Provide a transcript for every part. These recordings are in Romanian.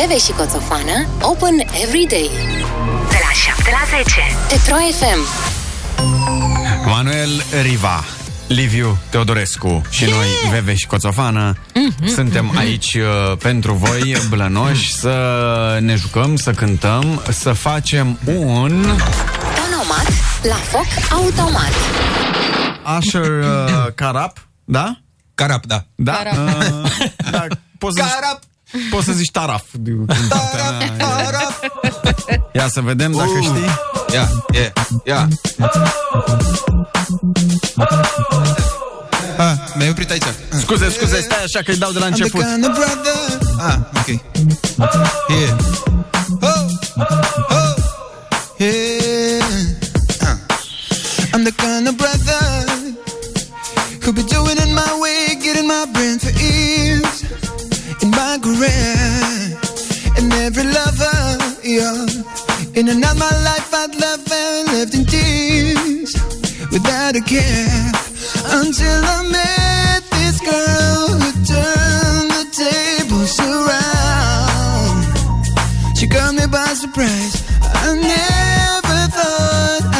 Veve și Coțofană Open every day De la 7 la 10 Petro FM Manuel Riva Liviu Teodorescu și noi, Veve și Coțofană, suntem aici uh, pentru voi, blănoși, să ne jucăm, să cântăm, să facem un... Tonomat la foc automat Asher uh, Carap, da? Carap, da. Da? Carap. Uh, da poți, să zici, Carap, poți să zici taraf. din partea mea. carap. Ia să vedem dacă Uh. știi. Ia, ia, ia. Ah, mi-ai oprit aici. Scuze, scuze, stai așa că îi dau de la I'm the început. kind of brother. Ah, ok. Yeah. And every lover, yeah. In out my life, I'd love and left in tears without a care until I met this girl who turned the tables around. She got me by surprise. I never thought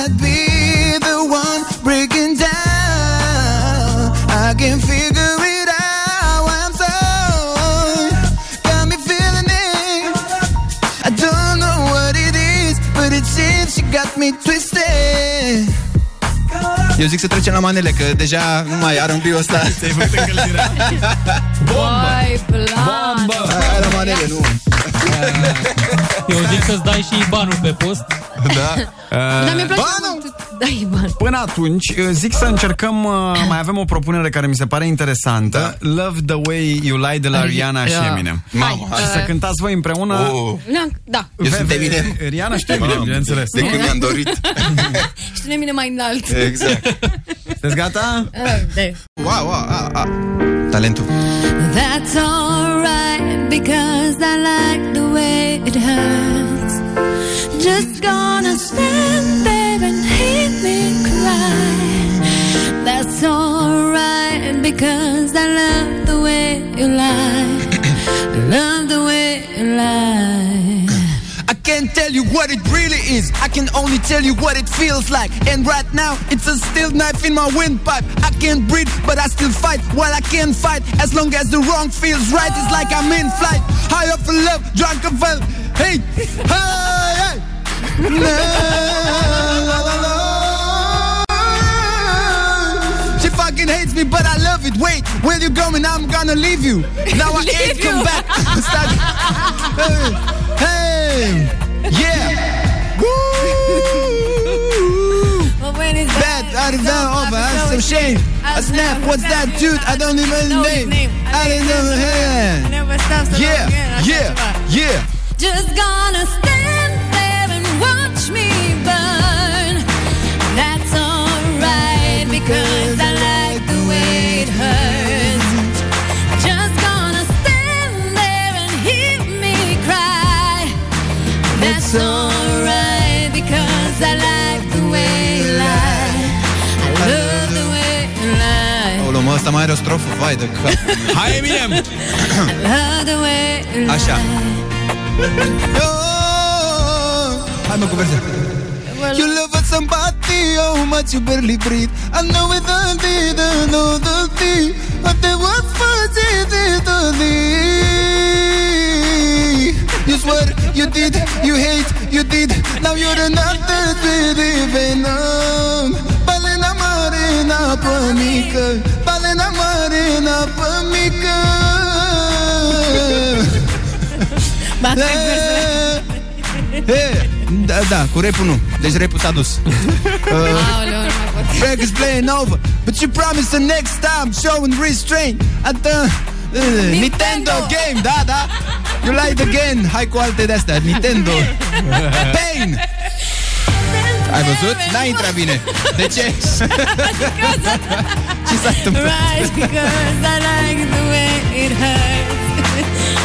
Eu zic să trecem la manele, că deja nu mai R&B-ul ăsta. Ți-ai făcut încălzirea? Băi, plan Bombă! Hai la manele, nu. Eu zic să-ți dai și banul pe post. Da. Dar mi-e place Banul! Mult Dai bani Până atunci, uh, zic să încercăm, uh, mai avem o propunere care mi se pare interesantă. Love the way you lie de la Rihanna și Da. Eminem. Mamă, Și să cântați voi împreună. Oh, Na, Da, eu sunt Veve- Eminem. Rihanna și tu Eminem, bineînțeles. De nu? când mi-am dorit. și tu mine mai înalt Exact. Sunteți gata? Ah, da. Wow, wow, ah, ah. Talentul. That's alright because I like the way it hurts. Just gonna stand because I love the way you lie. I love the way you lie. I can't tell you what it really is. I can only tell you what it feels like. And right now, it's a steel knife in my windpipe. I can't breathe, but I still fight. While I can't fight, as long as the wrong feels right, it's like I'm in flight. High up for love, drunk of well. Hey, hey, hey. Fucking hates me, but I love it. Wait, where you going? I'm gonna leave you. Now I can't come back. Start- hey, yeah. Woo! But when it's Bad, out of down, over, I'm so shame. A snap, what's that dude? I don't even know his name. I didn't know him. Never stops Yeah, yeah, yeah. Just gonna That's alright because I like the way you lie. I love the way you lie. Aoleu, mă, ăsta mai are o strofă, vai de cap. Hai, Eminem! I love the way you lie. Așa. Oh, Hai mă cu verse. You love somebody, oh much you barely breathe. I know it the thee, the know the thee. But there was first the thee. You swear you did, you hate, you did. Now you're another baby venom. Balena marina pămică, balena marina pămică. Bate versele. Hey, da, da, cu repul nu. Deci repul s-a dus. Aoleu, nu mai pot Break is playing over, but you promised the next time showing restraint at the uh, Nintendo game, da, da. You lied again. Hai cu alte de-astea, Nintendo. Pain. Ai văzut? N-a intrat bine. De ce? Ce s-a întâmplat? Right, because I like the way it hurts.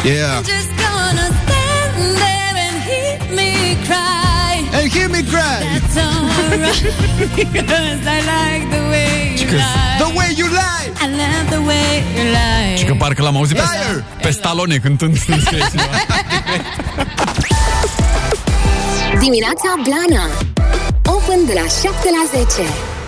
Yeah. Just gonna stand there and hear me cry. And hear me cry. That's alright, because I like the way you lie. The way you lie. I love the way you lie. Și că parcă l-am auzit pe, Liar! pe Stallone cântând în scrie cineva. Dimineața Blana Open de la 7 la 10